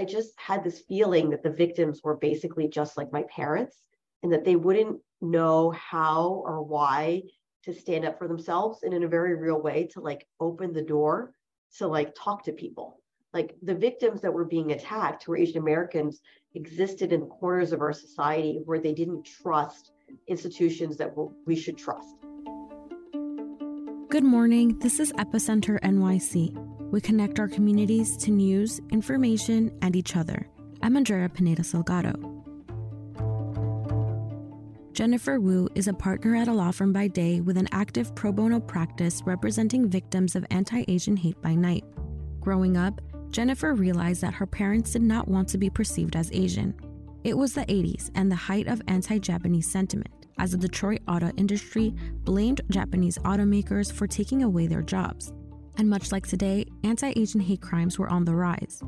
I just had this feeling that the victims were basically just like my parents and that they wouldn't know how or why to stand up for themselves and in a very real way to like open the door to like talk to people. Like the victims that were being attacked, who were Asian Americans, existed in corners of our society where they didn't trust institutions that we should trust. Good morning. This is Epicenter NYC. We connect our communities to news, information, and each other. I'm Andrea Pineda Salgado. Jennifer Wu is a partner at a law firm by day with an active pro bono practice representing victims of anti Asian hate by night. Growing up, Jennifer realized that her parents did not want to be perceived as Asian. It was the 80s and the height of anti Japanese sentiment, as the Detroit auto industry blamed Japanese automakers for taking away their jobs. And much like today, anti Asian hate crimes were on the rise.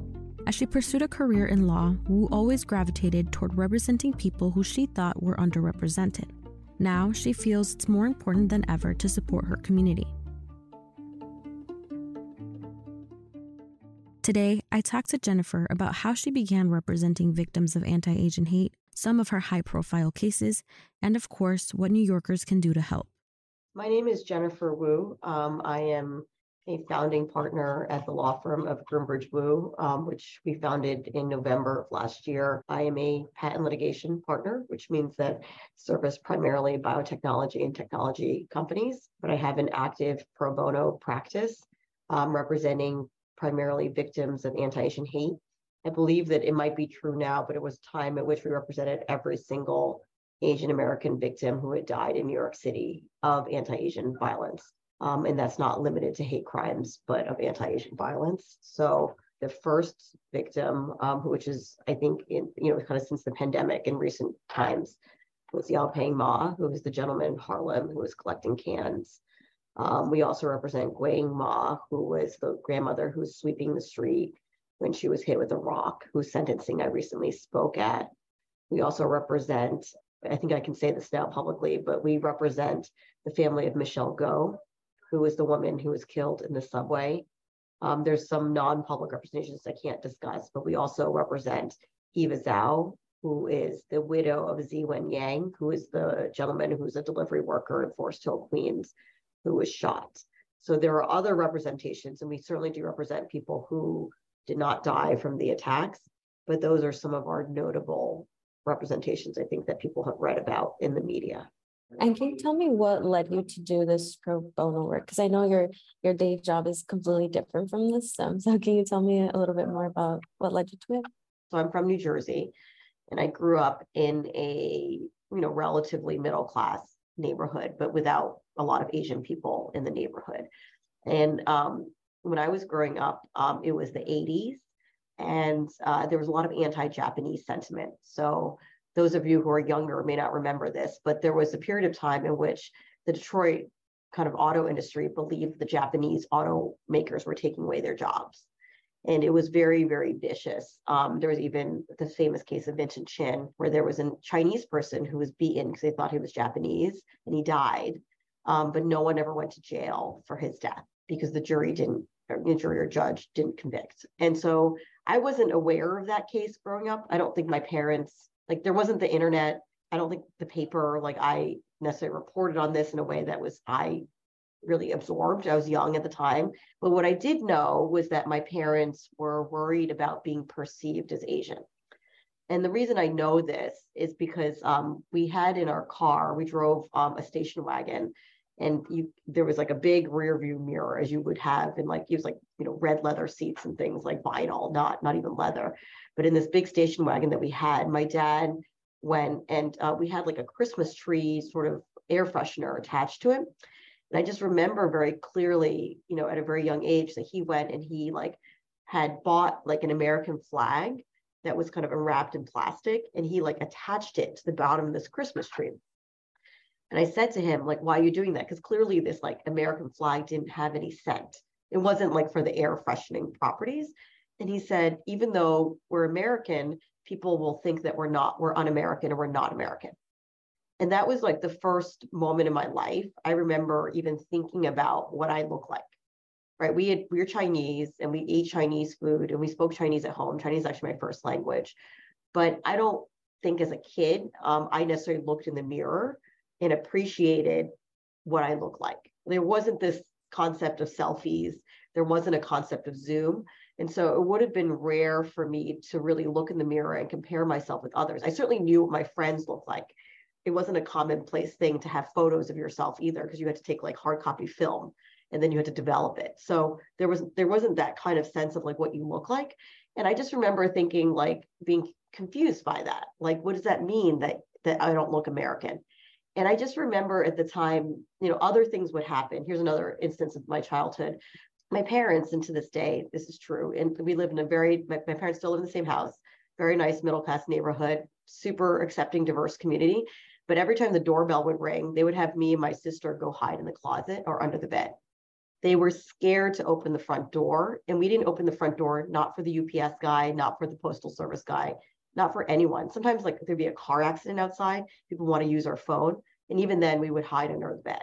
As she pursued a career in law, Wu always gravitated toward representing people who she thought were underrepresented. Now she feels it's more important than ever to support her community. Today, I talked to Jennifer about how she began representing victims of anti Asian hate, some of her high profile cases, and of course, what New Yorkers can do to help. My name is Jennifer Wu. Um, I am a founding partner at the law firm of Groombridge Wu, um, which we founded in November of last year. I am a patent litigation partner, which means that service primarily biotechnology and technology companies, but I have an active pro bono practice um, representing primarily victims of anti-Asian hate. I believe that it might be true now, but it was a time at which we represented every single Asian American victim who had died in New York City of anti-Asian violence. Um, and that's not limited to hate crimes, but of anti-Asian violence. So the first victim, um, which is I think in you know kind of since the pandemic in recent times, was Yao Pang Ma, who was the gentleman in Harlem who was collecting cans um, we also represent GuiYing Ma, who was the grandmother who was sweeping the street when she was hit with a rock, whose sentencing I recently spoke at. We also represent, I think I can say this now publicly, but we represent the family of Michelle Go, who was the woman who was killed in the subway. Um, there's some non-public representations I can't discuss, but we also represent Eva Zhao, who is the widow of Wen Yang, who is the gentleman who's a delivery worker in Forest Hill, Queens, who was shot. So there are other representations, and we certainly do represent people who did not die from the attacks, but those are some of our notable representations I think that people have read about in the media. And can you tell me what led you to do this pro bono work? Because I know your your day job is completely different from this. Um, so can you tell me a little bit more about what led you to it? So I'm from New Jersey, and I grew up in a you know relatively middle class neighborhood, but without a lot of Asian people in the neighborhood. And um, when I was growing up, um, it was the 80s, and uh, there was a lot of anti Japanese sentiment. So, those of you who are younger may not remember this, but there was a period of time in which the Detroit kind of auto industry believed the Japanese automakers were taking away their jobs. And it was very, very vicious. Um, there was even the famous case of Vincent Chin, where there was a Chinese person who was beaten because they thought he was Japanese and he died um, but no one ever went to jail for his death because the jury didn't, the jury or judge didn't convict. And so I wasn't aware of that case growing up. I don't think my parents, like, there wasn't the internet. I don't think the paper, like, I necessarily reported on this in a way that was I really absorbed. I was young at the time. But what I did know was that my parents were worried about being perceived as Asian. And the reason I know this is because um, we had in our car, we drove um, a station wagon and you there was like a big rear view mirror as you would have in like use like you know red leather seats and things like vinyl not not even leather. But in this big station wagon that we had my dad went and uh, we had like a christmas tree sort of air freshener attached to it and i just remember very clearly you know at a very young age that he went and he like had bought like an american flag that was kind of wrapped in plastic and he like attached it to the bottom of this christmas tree and I said to him, like, why are you doing that? Because clearly this like American flag didn't have any scent. It wasn't like for the air freshening properties. And he said, even though we're American, people will think that we're not, we're un-American or we're not American. And that was like the first moment in my life. I remember even thinking about what I look like. right? We had we were Chinese and we ate Chinese food and we spoke Chinese at home. Chinese is actually my first language, but I don't think as a kid um, I necessarily looked in the mirror and appreciated what I look like. There wasn't this concept of selfies. There wasn't a concept of Zoom. And so it would have been rare for me to really look in the mirror and compare myself with others. I certainly knew what my friends looked like. It wasn't a commonplace thing to have photos of yourself either, because you had to take like hard copy film and then you had to develop it. So there was there wasn't that kind of sense of like what you look like. And I just remember thinking like being confused by that. Like, what does that mean that that I don't look American? And I just remember at the time, you know, other things would happen. Here's another instance of my childhood. My parents, and to this day, this is true. And we live in a very, my, my parents still live in the same house, very nice middle class neighborhood, super accepting, diverse community. But every time the doorbell would ring, they would have me and my sister go hide in the closet or under the bed. They were scared to open the front door. And we didn't open the front door, not for the UPS guy, not for the postal service guy, not for anyone. Sometimes like there'd be a car accident outside, people want to use our phone. And even then we would hide under the bed.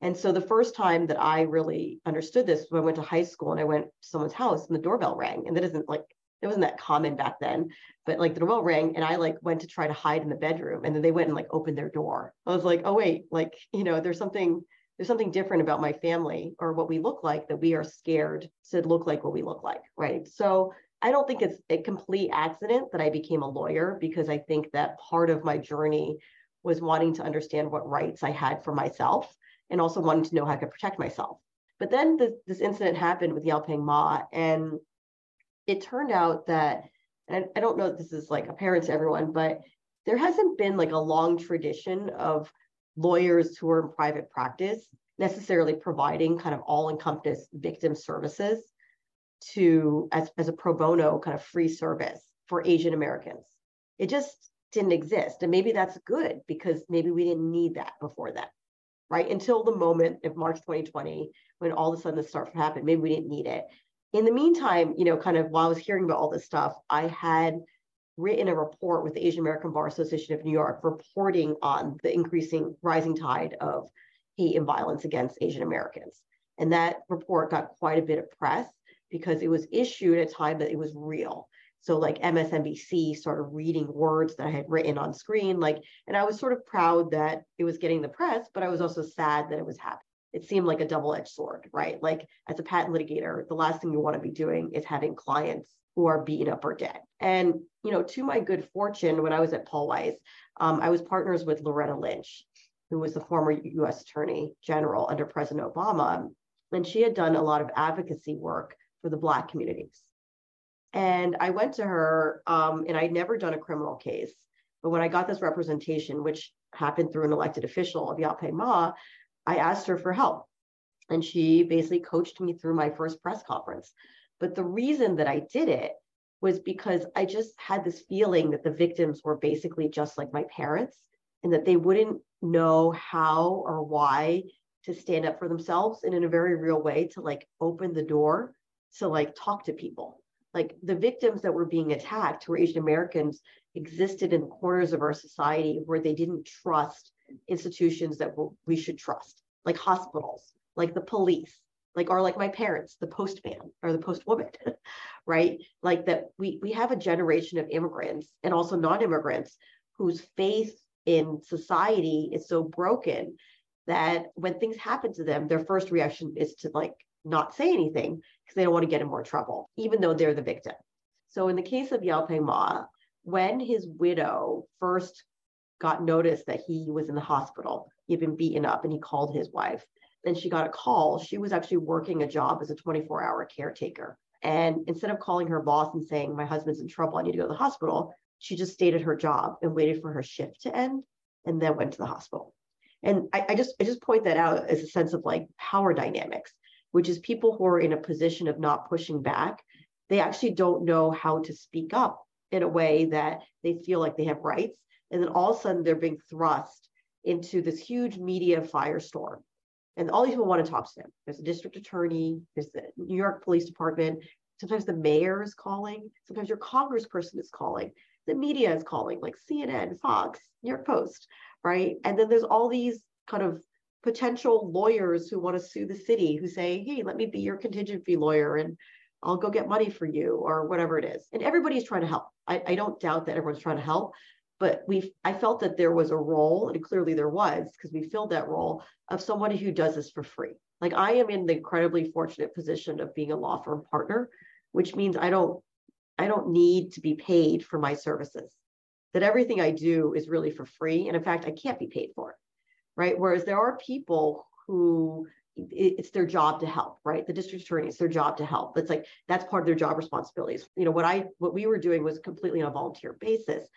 And so the first time that I really understood this when I went to high school and I went to someone's house and the doorbell rang. And that isn't like it wasn't that common back then, but like the doorbell rang and I like went to try to hide in the bedroom and then they went and like opened their door. I was like, oh wait, like, you know, there's something there's something different about my family or what we look like that we are scared to look like what we look like. Right. So I don't think it's a complete accident that I became a lawyer because I think that part of my journey was wanting to understand what rights I had for myself and also wanting to know how I could protect myself. But then this, this incident happened with Yaopeng Ma, and it turned out that, and I don't know if this is like apparent to everyone, but there hasn't been like a long tradition of lawyers who are in private practice necessarily providing kind of all encompass victim services to as, as a pro bono kind of free service for Asian Americans. It just didn't exist. And maybe that's good because maybe we didn't need that before that, right? Until the moment of March 2020, when all of a sudden this started to happen, maybe we didn't need it. In the meantime, you know, kind of while I was hearing about all this stuff, I had written a report with the Asian American Bar Association of New York reporting on the increasing rising tide of hate and violence against Asian Americans. And that report got quite a bit of press because it was issued at a time that it was real. So like MSNBC started reading words that I had written on screen, like, and I was sort of proud that it was getting the press, but I was also sad that it was happening. It seemed like a double-edged sword, right? Like as a patent litigator, the last thing you want to be doing is having clients who are beaten up or dead. And you know, to my good fortune, when I was at Paul Weiss, um, I was partners with Loretta Lynch, who was the former U.S. Attorney General under President Obama, and she had done a lot of advocacy work for the Black communities. And I went to her, um, and I'd never done a criminal case. But when I got this representation, which happened through an elected official of Yaopeng Ma, I asked her for help. And she basically coached me through my first press conference. But the reason that I did it was because I just had this feeling that the victims were basically just like my parents and that they wouldn't know how or why to stand up for themselves and in a very real way to like open the door to like talk to people. Like the victims that were being attacked, who were Asian Americans, existed in corners of our society where they didn't trust institutions that we should trust, like hospitals, like the police, like or like my parents, the postman or the postwoman, right? Like that we we have a generation of immigrants and also non-immigrants whose faith in society is so broken that when things happen to them, their first reaction is to like not say anything because they don't want to get in more trouble, even though they're the victim. So in the case of Yaopeng Ma, when his widow first got notice that he was in the hospital, he'd been beaten up and he called his wife. Then she got a call. She was actually working a job as a 24 hour caretaker. And instead of calling her boss and saying, My husband's in trouble, I need to go to the hospital, she just stayed at her job and waited for her shift to end and then went to the hospital. And I, I just I just point that out as a sense of like power dynamics which is people who are in a position of not pushing back, they actually don't know how to speak up in a way that they feel like they have rights. And then all of a sudden they're being thrust into this huge media firestorm. And all these people want to talk to them. There's a district attorney, there's the New York Police Department, sometimes the mayor is calling, sometimes your congressperson is calling, the media is calling, like CNN, Fox, New York Post, right? And then there's all these kind of potential lawyers who want to sue the city who say, hey, let me be your contingent fee lawyer and I'll go get money for you or whatever it is. And everybody's trying to help. I, I don't doubt that everyone's trying to help, but we I felt that there was a role, and clearly there was, because we filled that role of somebody who does this for free. Like I am in the incredibly fortunate position of being a law firm partner, which means I don't I don't need to be paid for my services. That everything I do is really for free. And in fact, I can't be paid for it. Right. Whereas there are people who it's their job to help, right? The district attorney, it's their job to help. It's like that's part of their job responsibilities. You know, what I what we were doing was completely on a volunteer basis.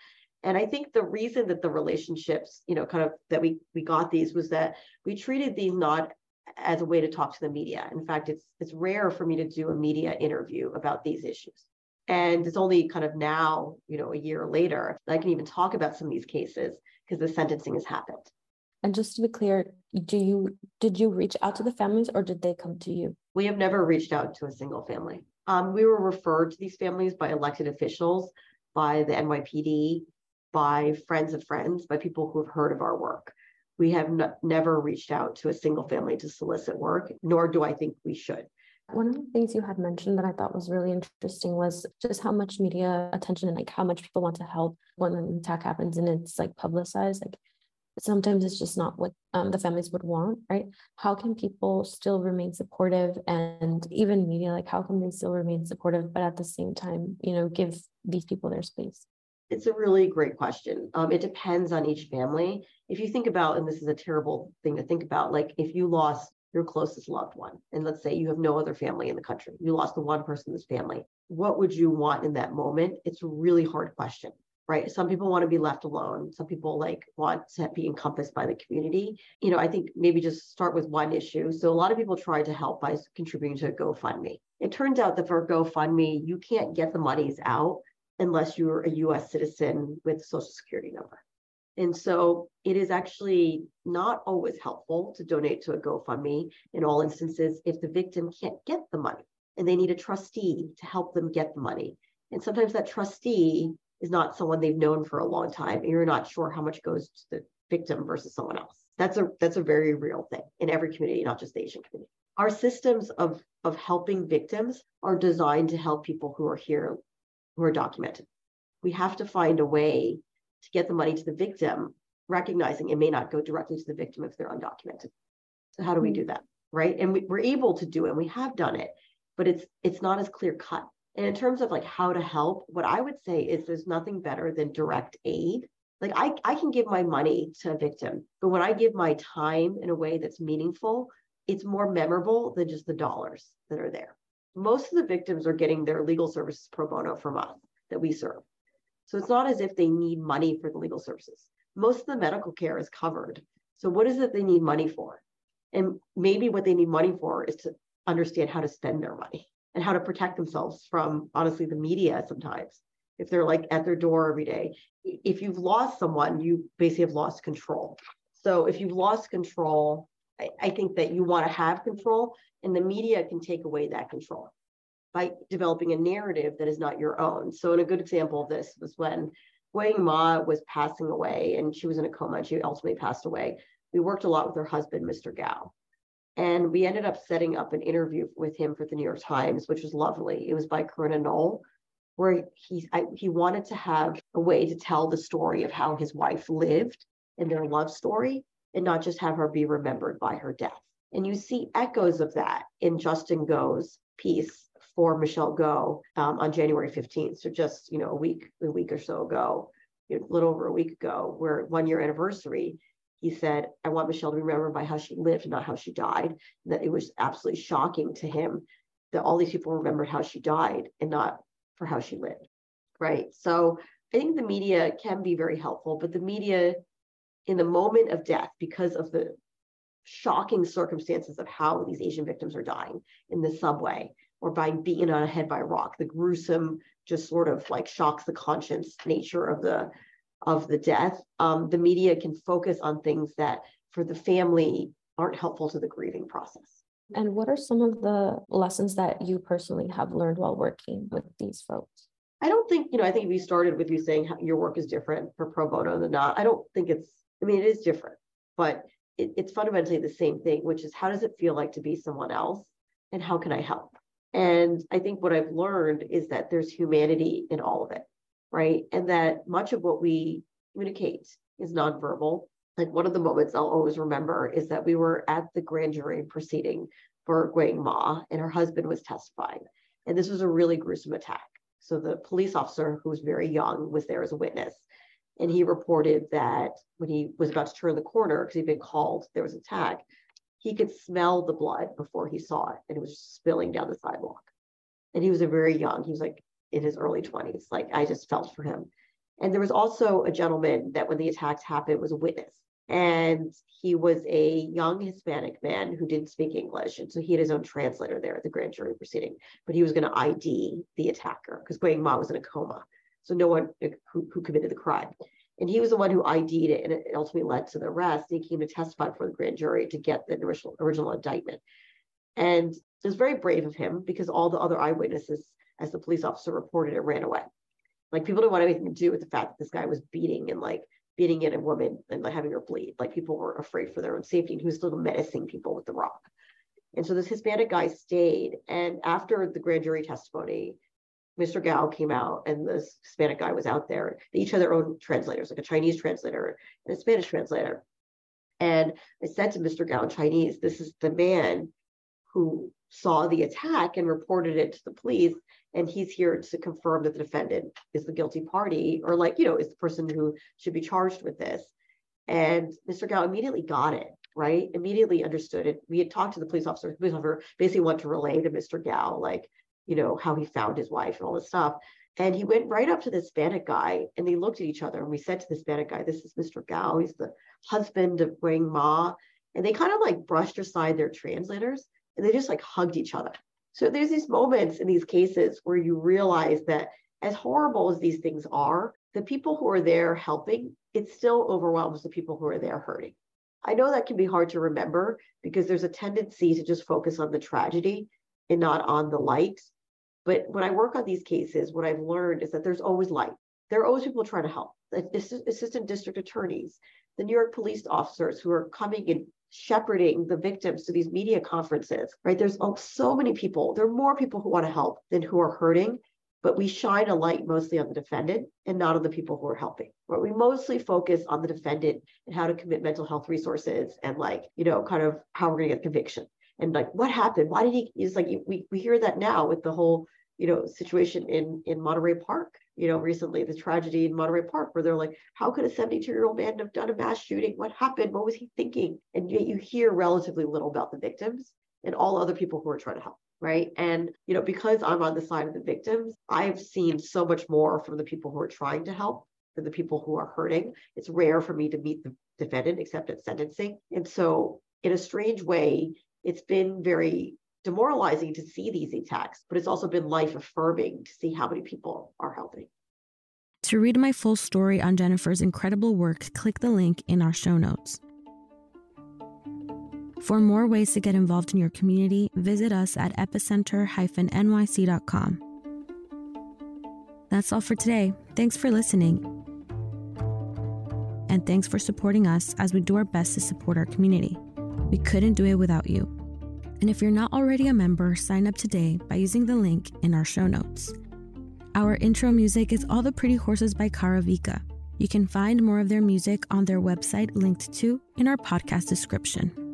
And I think the reason that the relationships, you know, kind of that we we got these was that we treated these not as a way to talk to the media. In fact, it's it's rare for me to do a media interview about these issues. And it's only kind of now, you know, a year later, I can even talk about some of these cases because the sentencing has happened. And just to be clear, do you did you reach out to the families or did they come to you? We have never reached out to a single family. Um, we were referred to these families by elected officials, by the NYPD, by friends of friends, by people who have heard of our work. We have n- never reached out to a single family to solicit work, nor do I think we should. One of the things you had mentioned that I thought was really interesting was just how much media attention and like how much people want to help when an attack happens and it's like publicized. Like sometimes it's just not what um, the families would want right? How can people still remain supportive and even media like how can they still remain supportive but at the same time you know give these people their space? It's a really great question. Um, it depends on each family. If you think about and this is a terrible thing to think about like if you lost your closest loved one and let's say you have no other family in the country you lost the one person in this family what would you want in that moment? It's a really hard question right? Some people want to be left alone. Some people like want to be encompassed by the community. You know, I think maybe just start with one issue. So a lot of people try to help by contributing to GoFundMe. It turns out that for GoFundMe, you can't get the monies out unless you're a US citizen with a social security number. And so it is actually not always helpful to donate to a GoFundMe in all instances if the victim can't get the money and they need a trustee to help them get the money. And sometimes that trustee is not someone they've known for a long time. And you're not sure how much goes to the victim versus someone else. That's a that's a very real thing in every community, not just the Asian community. Our systems of of helping victims are designed to help people who are here who are documented. We have to find a way to get the money to the victim, recognizing it may not go directly to the victim if they're undocumented. So how do we mm-hmm. do that? Right. And we, we're able to do it. And we have done it, but it's it's not as clear cut and in terms of like how to help, what I would say is there's nothing better than direct aid. Like I, I can give my money to a victim, but when I give my time in a way that's meaningful, it's more memorable than just the dollars that are there. Most of the victims are getting their legal services pro bono from us that we serve. So it's not as if they need money for the legal services. Most of the medical care is covered. So what is it they need money for? And maybe what they need money for is to understand how to spend their money and how to protect themselves from honestly the media sometimes if they're like at their door every day. If you've lost someone you basically have lost control. So if you've lost control I, I think that you want to have control and the media can take away that control by developing a narrative that is not your own. So in a good example of this was when Wang Ma was passing away and she was in a coma and she ultimately passed away. We worked a lot with her husband mr gao and we ended up setting up an interview with him for the New York Times, which was lovely. It was by Corina Knoll, where he I, he wanted to have a way to tell the story of how his wife lived and their love story, and not just have her be remembered by her death. And you see echoes of that in Justin Go's piece for Michelle Go um, on January 15th. So just you know a week a week or so ago, a little over a week ago, where one year anniversary he said, I want Michelle to be remembered by how she lived, not how she died. And that it was absolutely shocking to him that all these people remembered how she died and not for how she lived. Right. So I think the media can be very helpful, but the media in the moment of death, because of the shocking circumstances of how these Asian victims are dying in the subway or by beaten on a head by a rock, the gruesome, just sort of like shocks the conscience nature of the of the death, um, the media can focus on things that for the family aren't helpful to the grieving process. And what are some of the lessons that you personally have learned while working with these folks? I don't think, you know, I think we started with you saying your work is different for pro bono than not. I don't think it's, I mean, it is different, but it, it's fundamentally the same thing, which is how does it feel like to be someone else and how can I help? And I think what I've learned is that there's humanity in all of it, right? And that much of what we communicate is nonverbal. Like one of the moments I'll always remember is that we were at the grand jury proceeding for GuiYing Ma, and her husband was testifying. And this was a really gruesome attack. So the police officer, who was very young, was there as a witness. And he reported that when he was about to turn the corner, because he'd been called, there was an attack, he could smell the blood before he saw it, and it was spilling down the sidewalk. And he was a very young, he was like in his early 20s. Like I just felt for him. And there was also a gentleman that when the attacks happened was a witness. And he was a young Hispanic man who didn't speak English. And so he had his own translator there at the grand jury proceeding, but he was going to ID the attacker because GuiYing Ma was in a coma. So no one who, who committed the crime. And he was the one who ID'd it and it ultimately led to the arrest. And He came to testify for the grand jury to get the original, original indictment. And it was very brave of him because all the other eyewitnesses, as the police officer reported it, ran away. Like people didn't want anything to do with the fact that this guy was beating and like beating in a woman and like having her bleed. Like people were afraid for their own safety and he was still menacing people with the rock. And so this Hispanic guy stayed. And after the grand jury testimony, Mr. Gao came out and this Hispanic guy was out there. They each had their own translators, like a Chinese translator and a Spanish translator. And I said to Mr. Gao in Chinese, this is the man who saw the attack and reported it to the police. And he's here to confirm that the defendant is the guilty party or like, you know, is the person who should be charged with this. And Mr. Gao immediately got it, right? Immediately understood it. We had talked to the police officer. The police officer basically wanted to relay to Mr. Gao, like, you know, how he found his wife and all this stuff. And he went right up to the Hispanic guy and they looked at each other. And we said to the Hispanic guy, This is Mr. Gao. He's the husband of wang Ma. And they kind of like brushed aside their translators and they just like hugged each other. So there's these moments in these cases where you realize that as horrible as these things are, the people who are there helping, it still overwhelms the people who are there hurting. I know that can be hard to remember because there's a tendency to just focus on the tragedy and not on the light. But when I work on these cases, what I've learned is that there's always light. There are always people trying to help. The assistant district attorneys, the New York police officers who are coming and shepherding the victims to these media conferences, right? There's so many people. There are more people who want to help than who are hurting, but we shine a light mostly on the defendant and not on the people who are helping. But we mostly focus on the defendant and how to commit mental health resources and like, you know, kind of how we're going to get conviction and like what happened why did he it's like we, we hear that now with the whole you know situation in in monterey park you know recently the tragedy in monterey park where they're like how could a 72 year old man have done a mass shooting? What happened? What was he thinking? And yet you hear relatively little about the victims and all other people who are trying to help right? And you know because i'm on the side of the victims i've seen so much more from the people who are trying to help than the people who are hurting. It's rare for me to meet the defendant except at sentencing. And so in a strange way it's been very demoralizing to see these attacks, but it's also been life affirming to see how many people are helping. To read my full story on Jennifer's incredible work, click the link in our show notes. For more ways to get involved in your community, visit us at epicenter-nyc.com. That's all for today. Thanks for listening. And thanks for supporting us as we do our best to support our community. We couldn't do it without you. And if you're not already a member, sign up today by using the link in our show notes. Our intro music is All the Pretty Horses by Karavika. You can find more of their music on their website linked to in our podcast description.